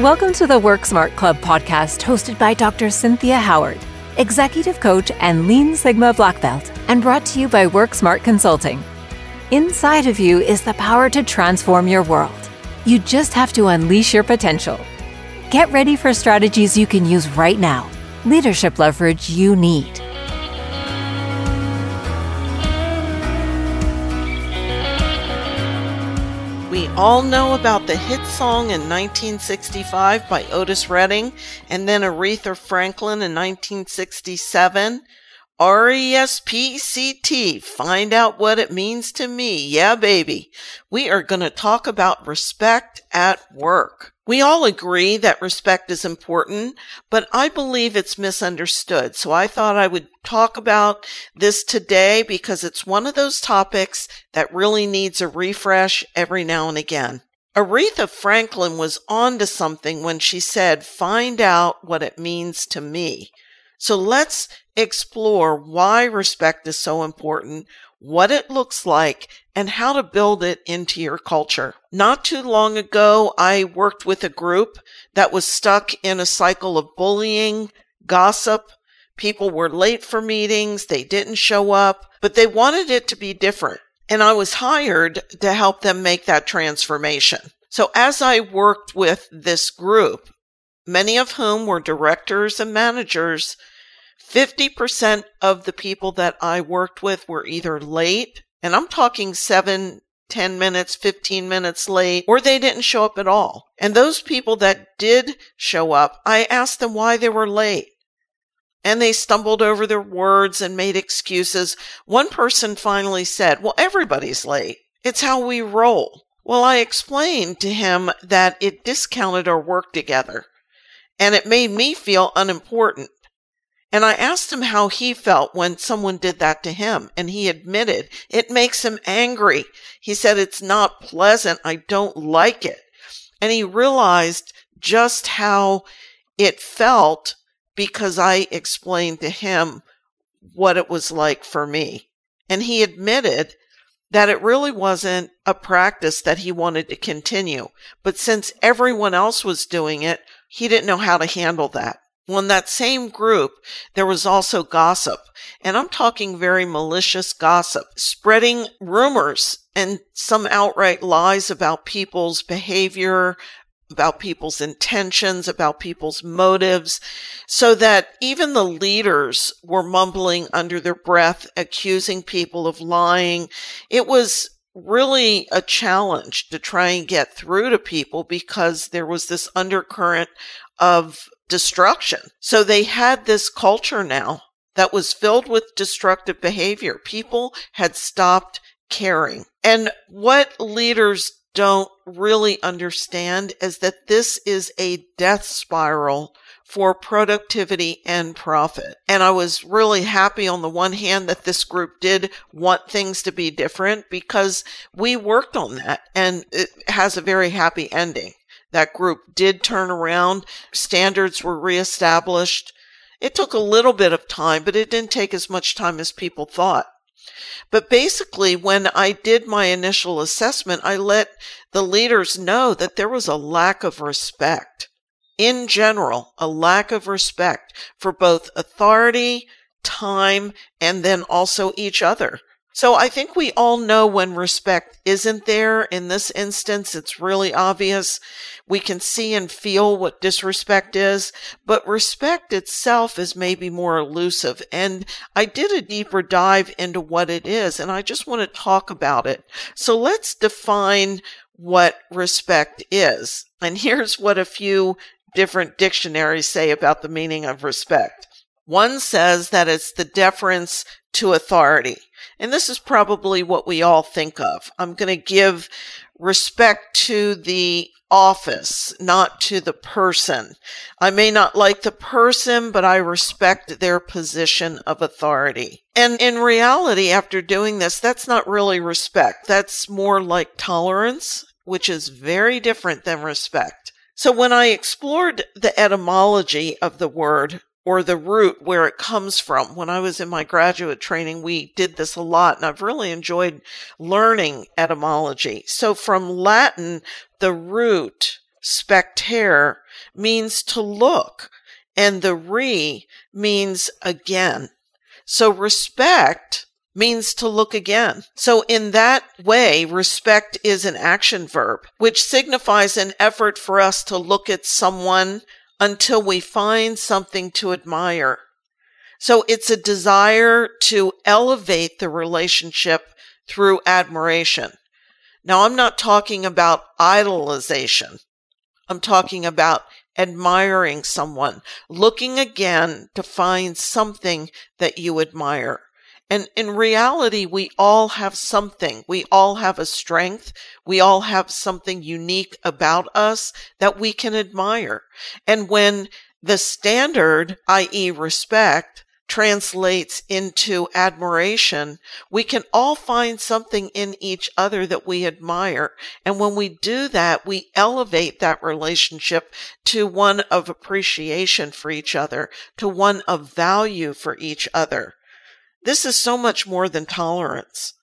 Welcome to the Work Smart Club podcast, hosted by Dr. Cynthia Howard, executive coach and Lean Sigma Black Belt, and brought to you by Work Smart Consulting. Inside of you is the power to transform your world. You just have to unleash your potential. Get ready for strategies you can use right now, leadership leverage you need. All know about the hit song in 1965 by Otis Redding and then Aretha Franklin in 1967. R-E-S-P-C-T. Find out what it means to me. Yeah, baby. We are going to talk about respect at work. We all agree that respect is important, but I believe it's misunderstood. So I thought I would talk about this today because it's one of those topics that really needs a refresh every now and again. Aretha Franklin was onto something when she said, find out what it means to me. So let's explore why respect is so important, what it looks like, and how to build it into your culture. Not too long ago, I worked with a group that was stuck in a cycle of bullying, gossip. People were late for meetings. They didn't show up, but they wanted it to be different. And I was hired to help them make that transformation. So as I worked with this group, many of whom were directors and managers, 50% of the people that I worked with were either late, and I'm talking seven, 10 minutes, 15 minutes late, or they didn't show up at all. And those people that did show up, I asked them why they were late. And they stumbled over their words and made excuses. One person finally said, Well, everybody's late. It's how we roll. Well, I explained to him that it discounted our work together and it made me feel unimportant. And I asked him how he felt when someone did that to him, and he admitted it makes him angry. He said, It's not pleasant. I don't like it. And he realized just how it felt because I explained to him what it was like for me. And he admitted that it really wasn't a practice that he wanted to continue. But since everyone else was doing it, he didn't know how to handle that. Well, in that same group, there was also gossip. And I'm talking very malicious gossip, spreading rumors and some outright lies about people's behavior, about people's intentions, about people's motives, so that even the leaders were mumbling under their breath, accusing people of lying. It was really a challenge to try and get through to people because there was this undercurrent of destruction. So they had this culture now that was filled with destructive behavior. People had stopped caring. And what leaders don't really understand is that this is a death spiral for productivity and profit. And I was really happy on the one hand that this group did want things to be different because we worked on that and it has a very happy ending. That group did turn around. Standards were reestablished. It took a little bit of time, but it didn't take as much time as people thought. But basically, when I did my initial assessment, I let the leaders know that there was a lack of respect in general, a lack of respect for both authority, time, and then also each other. So I think we all know when respect isn't there. In this instance, it's really obvious. We can see and feel what disrespect is, but respect itself is maybe more elusive. And I did a deeper dive into what it is, and I just want to talk about it. So let's define what respect is. And here's what a few different dictionaries say about the meaning of respect. One says that it's the deference to authority. And this is probably what we all think of. I'm going to give respect to the office, not to the person. I may not like the person, but I respect their position of authority. And in reality, after doing this, that's not really respect. That's more like tolerance, which is very different than respect. So when I explored the etymology of the word or the root where it comes from, when I was in my graduate training, we did this a lot and I've really enjoyed learning etymology. So from Latin, the root spectare means to look, and the re means again. So respect means to look again. So in that way, respect is an action verb, which signifies an effort for us to look at someone until we find something to admire. So it's a desire to elevate the relationship through admiration. Now, I'm not talking about idolization. I'm talking about admiring someone, looking again to find something that you admire. And in reality, we all have something. We all have a strength. We all have something unique about us that we can admire. And when the standard, i.e. respect, translates into admiration, we can all find something in each other that we admire. And when we do that, we elevate that relationship to one of appreciation for each other, to one of value for each other. This is so much more than tolerance.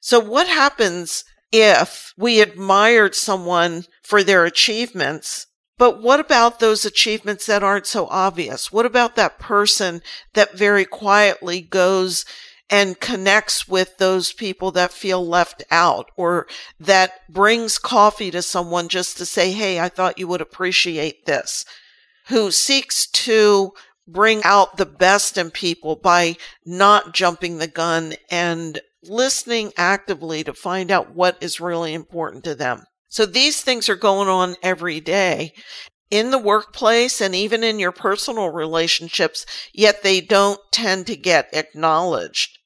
So what happens if we admired someone for their achievements but what about those achievements that aren't so obvious? What about that person that very quietly goes and connects with those people that feel left out or that brings coffee to someone just to say, Hey, I thought you would appreciate this, who seeks to bring out the best in people by not jumping the gun and listening actively to find out what is really important to them. So these things are going on every day in the workplace and even in your personal relationships, yet they don't tend to get acknowledged.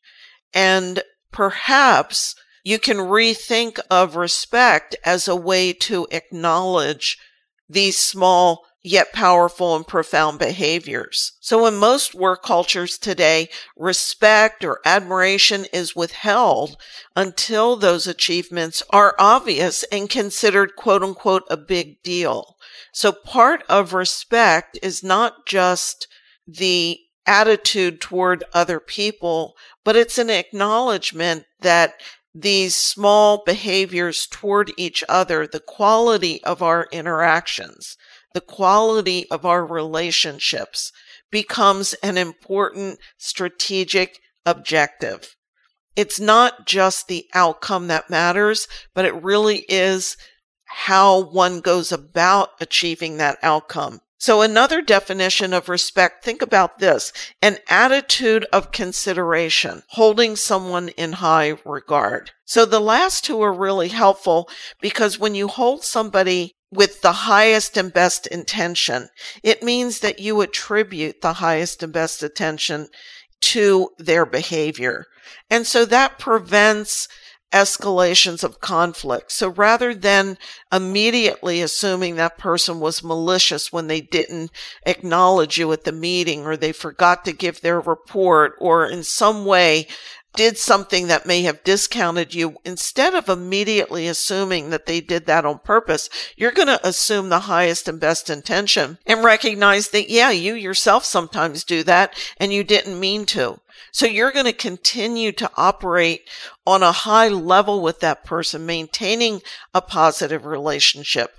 And perhaps you can rethink of respect as a way to acknowledge these small yet powerful and profound behaviors. So in most work cultures today, respect or admiration is withheld until those achievements are obvious and considered quote unquote a big deal. So part of respect is not just the attitude toward other people, but it's an acknowledgement that these small behaviors toward each other, the quality of our interactions, the quality of our relationships becomes an important strategic objective. It's not just the outcome that matters, but it really is how one goes about achieving that outcome. So another definition of respect, think about this, an attitude of consideration, holding someone in high regard. So the last two are really helpful because when you hold somebody with the highest and best intention, it means that you attribute the highest and best attention to their behavior. And so that prevents escalations of conflict. So rather than immediately assuming that person was malicious when they didn't acknowledge you at the meeting or they forgot to give their report or in some way did something that may have discounted you, instead of immediately assuming that they did that on purpose, you're going to assume the highest and best intention and recognize that, yeah, you yourself sometimes do that and you didn't mean to. So you're going to continue to operate on a high level with that person, maintaining a positive relationship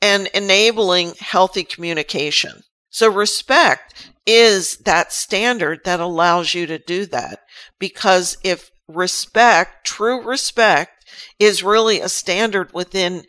and enabling healthy communication. So respect is that standard that allows you to do that. Because if respect, true respect, is really a standard within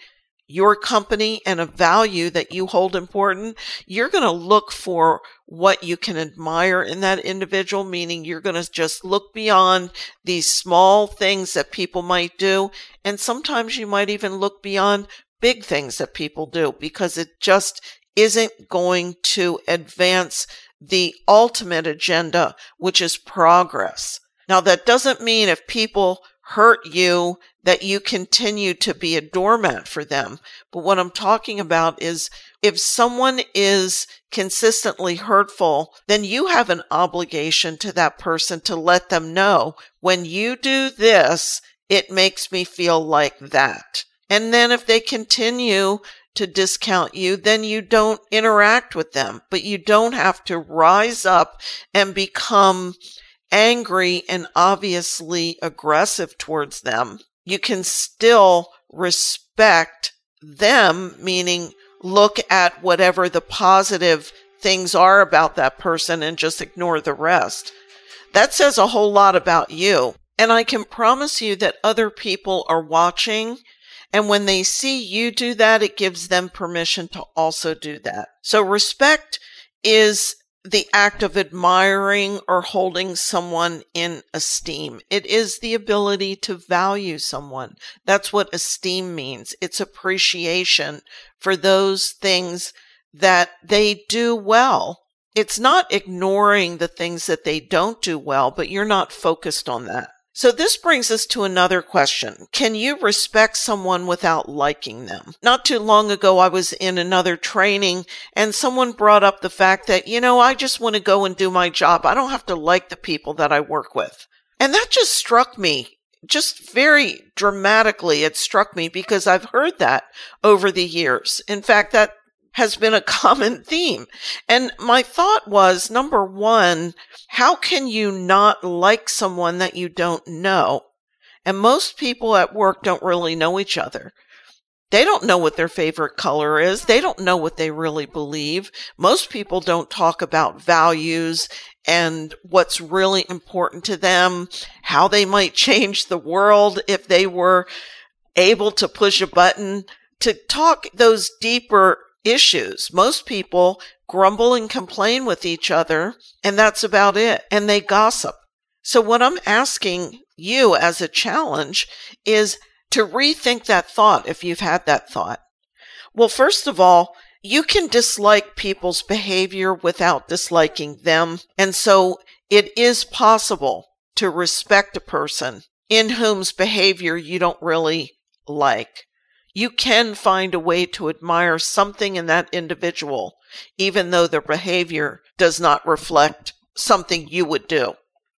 your company and a value that you hold important, you're going to look for what you can admire in that individual, meaning you're going to just look beyond these small things that people might do. And sometimes you might even look beyond big things that people do because it just isn't going to advance the ultimate agenda, which is progress. Now, that doesn't mean if people hurt you that you continue to be a doormat for them. But what I'm talking about is if someone is consistently hurtful, then you have an obligation to that person to let them know when you do this, it makes me feel like that. And then if they continue to discount you, then you don't interact with them, but you don't have to rise up and become angry and obviously aggressive towards them. You can still respect them, meaning look at whatever the positive things are about that person and just ignore the rest. That says a whole lot about you. And I can promise you that other people are watching. And when they see you do that, it gives them permission to also do that. So respect is the act of admiring or holding someone in esteem. It is the ability to value someone. That's what esteem means. It's appreciation for those things that they do well. It's not ignoring the things that they don't do well, but you're not focused on that. So this brings us to another question. Can you respect someone without liking them? Not too long ago, I was in another training and someone brought up the fact that, you know, I just want to go and do my job. I don't have to like the people that I work with. And that just struck me just very dramatically. It struck me because I've heard that over the years. In fact, that has been a common theme. And my thought was number one, how can you not like someone that you don't know? And most people at work don't really know each other. They don't know what their favorite color is. They don't know what they really believe. Most people don't talk about values and what's really important to them, how they might change the world if they were able to push a button to talk those deeper issues. Most people grumble and complain with each other, and that's about it. And they gossip. So, what I'm asking you as a challenge is to rethink that thought if you've had that thought. Well, first of all, you can dislike people's behavior without disliking them. And so it is possible to respect a person in whom's behavior you don't really like you can find a way to admire something in that individual, even though their behavior does not reflect something you would do.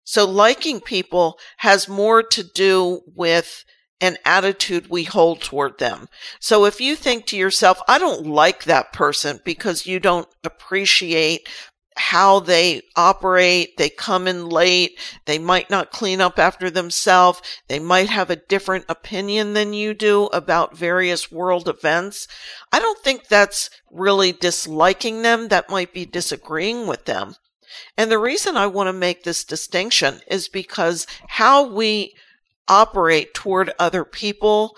So liking people has more to do with an attitude we hold toward them. So if you think to yourself, I don't like that person because you don't appreciate how they operate. They come in late. They might not clean up after themselves. They might have a different opinion than you do about various world events. I don't think that's really disliking them. That might be disagreeing with them. And the reason I want to make this distinction is because how we operate toward other people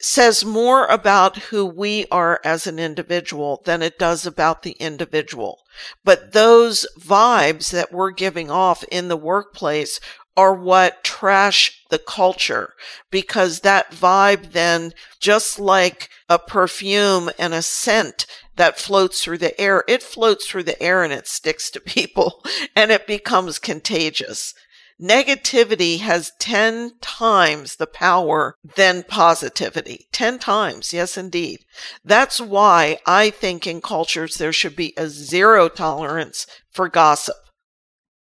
says more about who we are as an individual than it does about the individual. But those vibes that we're giving off in the workplace are what trash the culture because that vibe then, just like a perfume and a scent that floats through the air, it floats through the air and it sticks to people and it becomes contagious. Negativity has 10 times the power than positivity. 10 times. Yes, indeed. That's why I think in cultures there should be a zero tolerance for gossip.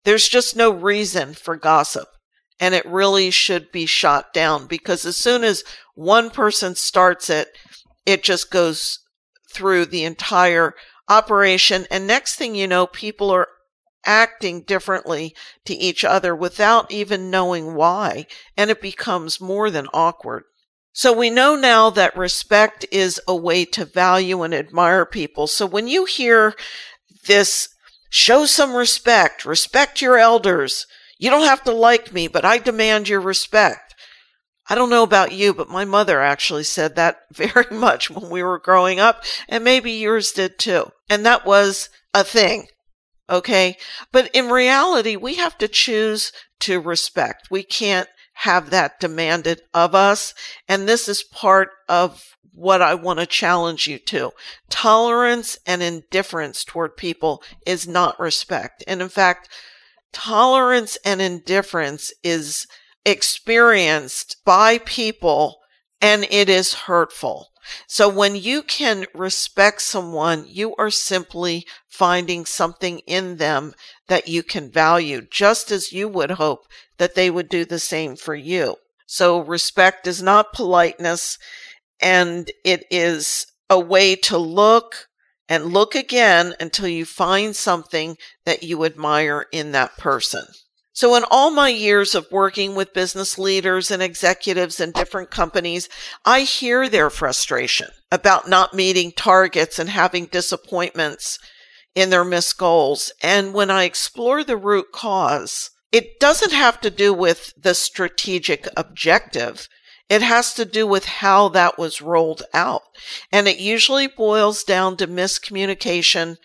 There's just no reason for gossip. And it really should be shot down because as soon as one person starts it, it just goes through the entire operation. And next thing you know, people are acting differently to each other without even knowing why, and it becomes more than awkward. So we know now that respect is a way to value and admire people. So when you hear this, show some respect, respect your elders. You don't have to like me, but I demand your respect. I don't know about you, but my mother actually said that very much when we were growing up, and maybe yours did too. And that was a thing. Okay. But in reality, we have to choose to respect. We can't have that demanded of us. And this is part of what I want to challenge you to. Tolerance and indifference toward people is not respect. And in fact, tolerance and indifference is experienced by people and it is hurtful. So when you can respect someone, you are simply finding something in them that you can value, just as you would hope that they would do the same for you. So respect is not politeness and it is a way to look and look again until you find something that you admire in that person. So in all my years of working with business leaders and executives in different companies, I hear their frustration about not meeting targets and having disappointments in their missed goals. And when I explore the root cause, it doesn't have to do with the strategic objective. It has to do with how that was rolled out. And it usually boils down to miscommunication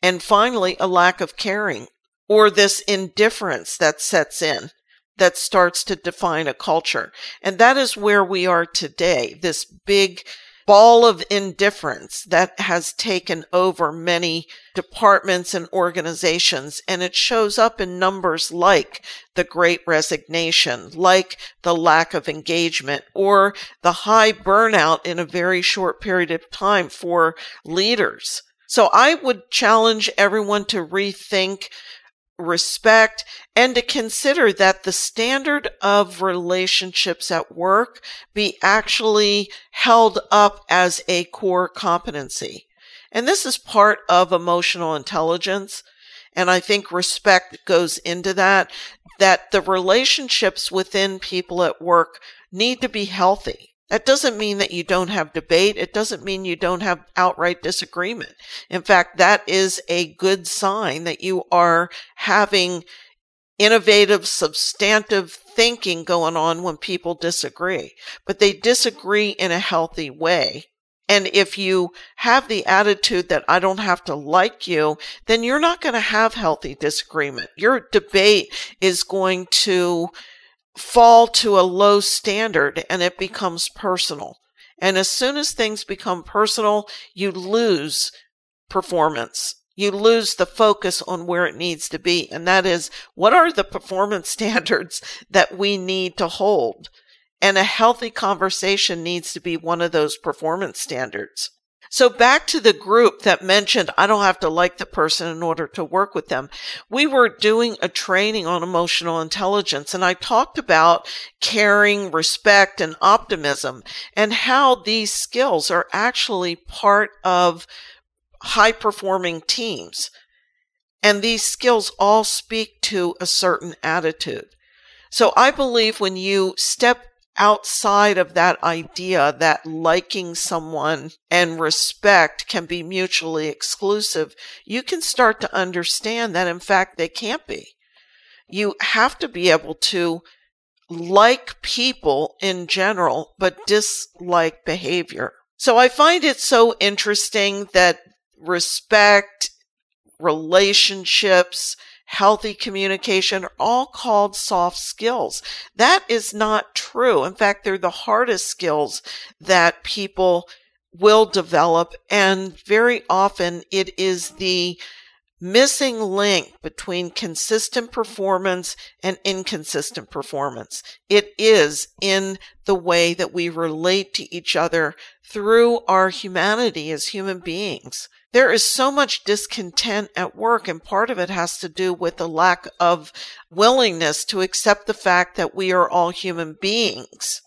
and finally a lack of caring or this indifference that sets in that starts to define a culture. And that is where we are today. This big ball of indifference that has taken over many departments and organizations. And it shows up in numbers like the great resignation, like the lack of engagement or the high burnout in a very short period of time for leaders. So I would challenge everyone to rethink respect, and to consider that the standard of relationships at work be actually held up as a core competency. And this is part of emotional intelligence. And I think respect goes into that, that the relationships within people at work need to be healthy. That doesn't mean that you don't have debate. It doesn't mean you don't have outright disagreement. In fact, that is a good sign that you are having innovative, substantive thinking going on when people disagree. But they disagree in a healthy way. And if you have the attitude that I don't have to like you, then you're not going to have healthy disagreement. Your debate is going to fall to a low standard and it becomes personal. And as soon as things become personal, you lose performance. You lose the focus on where it needs to be. And that is, what are the performance standards that we need to hold? And a healthy conversation needs to be one of those performance standards. So back to the group that mentioned, I don't have to like the person in order to work with them. We were doing a training on emotional intelligence and I talked about caring, respect, and optimism and how these skills are actually part of high performing teams. And these skills all speak to a certain attitude. So I believe when you step outside of that idea that liking someone and respect can be mutually exclusive, you can start to understand that in fact they can't be. You have to be able to like people in general, but dislike behavior. So I find it so interesting that respect, relationships, healthy communication are all called soft skills. That is not true. In fact, they're the hardest skills that people will develop. And very often it is the missing link between consistent performance and inconsistent performance. It is in the way that we relate to each other through our humanity as human beings. There is so much discontent at work, and part of it has to do with the lack of willingness to accept the fact that we are all human beings.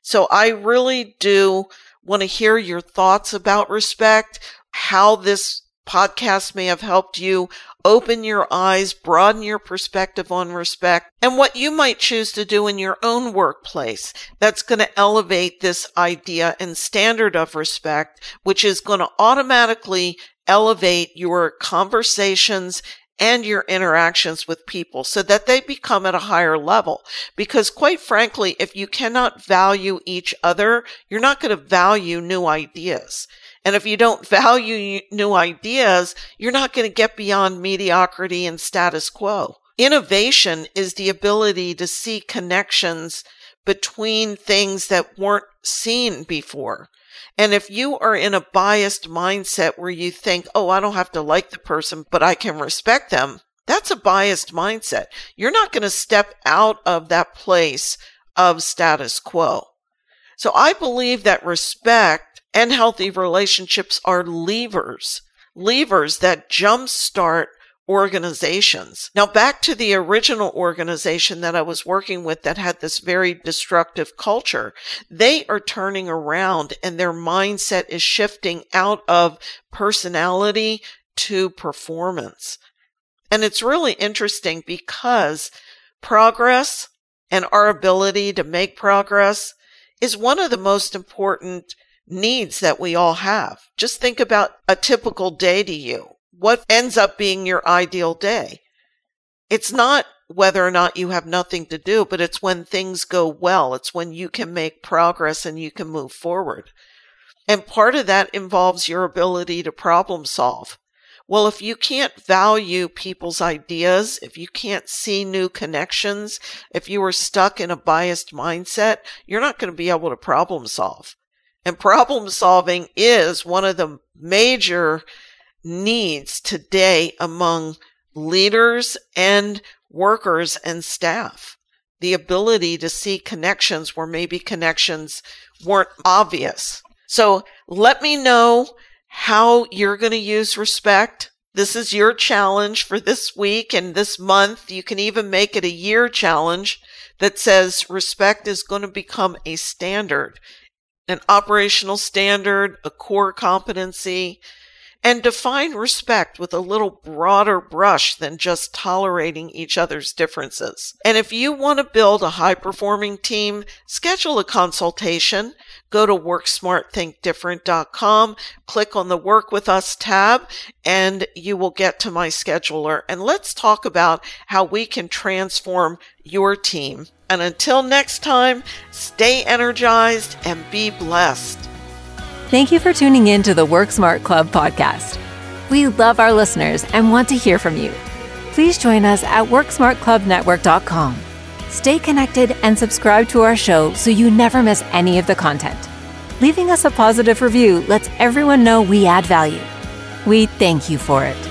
So I really do want to hear your thoughts about respect, how this podcast may have helped you open your eyes, broaden your perspective on respect, and what you might choose to do in your own workplace that's going to elevate this idea and standard of respect, which is going to automatically elevate your conversations and your interactions with people so that they become at a higher level. Because quite frankly, if you cannot value each other, you're not going to value new ideas. And if you don't value new ideas, you're not going to get beyond mediocrity and status quo. Innovation is the ability to see connections between things that weren't seen before. And if you are in a biased mindset where you think, oh, I don't have to like the person, but I can respect them, that's a biased mindset. You're not going to step out of that place of status quo. So I believe that respect and healthy relationships are levers, levers that jumpstart organizations. Now back to the original organization that I was working with that had this very destructive culture. They are turning around and their mindset is shifting out of personality to performance. And it's really interesting because Progress and our ability to make progress is one of the most important needs that we all have. Just think about a typical day to you. What ends up being your ideal day? It's not whether or not you have nothing to do, but it's when things go well. It's when you can make progress and you can move forward. And part of that involves your ability to problem solve. Well, if you can't value people's ideas, if you can't see new connections, if you are stuck in a biased mindset, you're not going to be able to problem solve. And problem solving is one of the major needs today among leaders and workers and staff. The ability to see connections where maybe connections weren't obvious. So let me know how you're going to use respect. This is your challenge for this week and this month. You can even make it a year challenge that says respect is going to become a standard, an operational standard, a core competency, and define respect with a little broader brush than just tolerating each other's differences. And if you want to build a high performing team, schedule a consultation. Go to worksmartthinkdifferent.com, click on the work with us tab, and you will get to my scheduler. And let's talk about how we can transform your team. And until next time, stay energized and be blessed. Thank you for tuning in to the Work Smart Club podcast. We love our listeners and want to hear from you. Please join us at WorksmartClubNetwork.com. Stay connected and subscribe to our show so you never miss any of the content. Leaving us a positive review lets everyone know we add value. We thank you for it.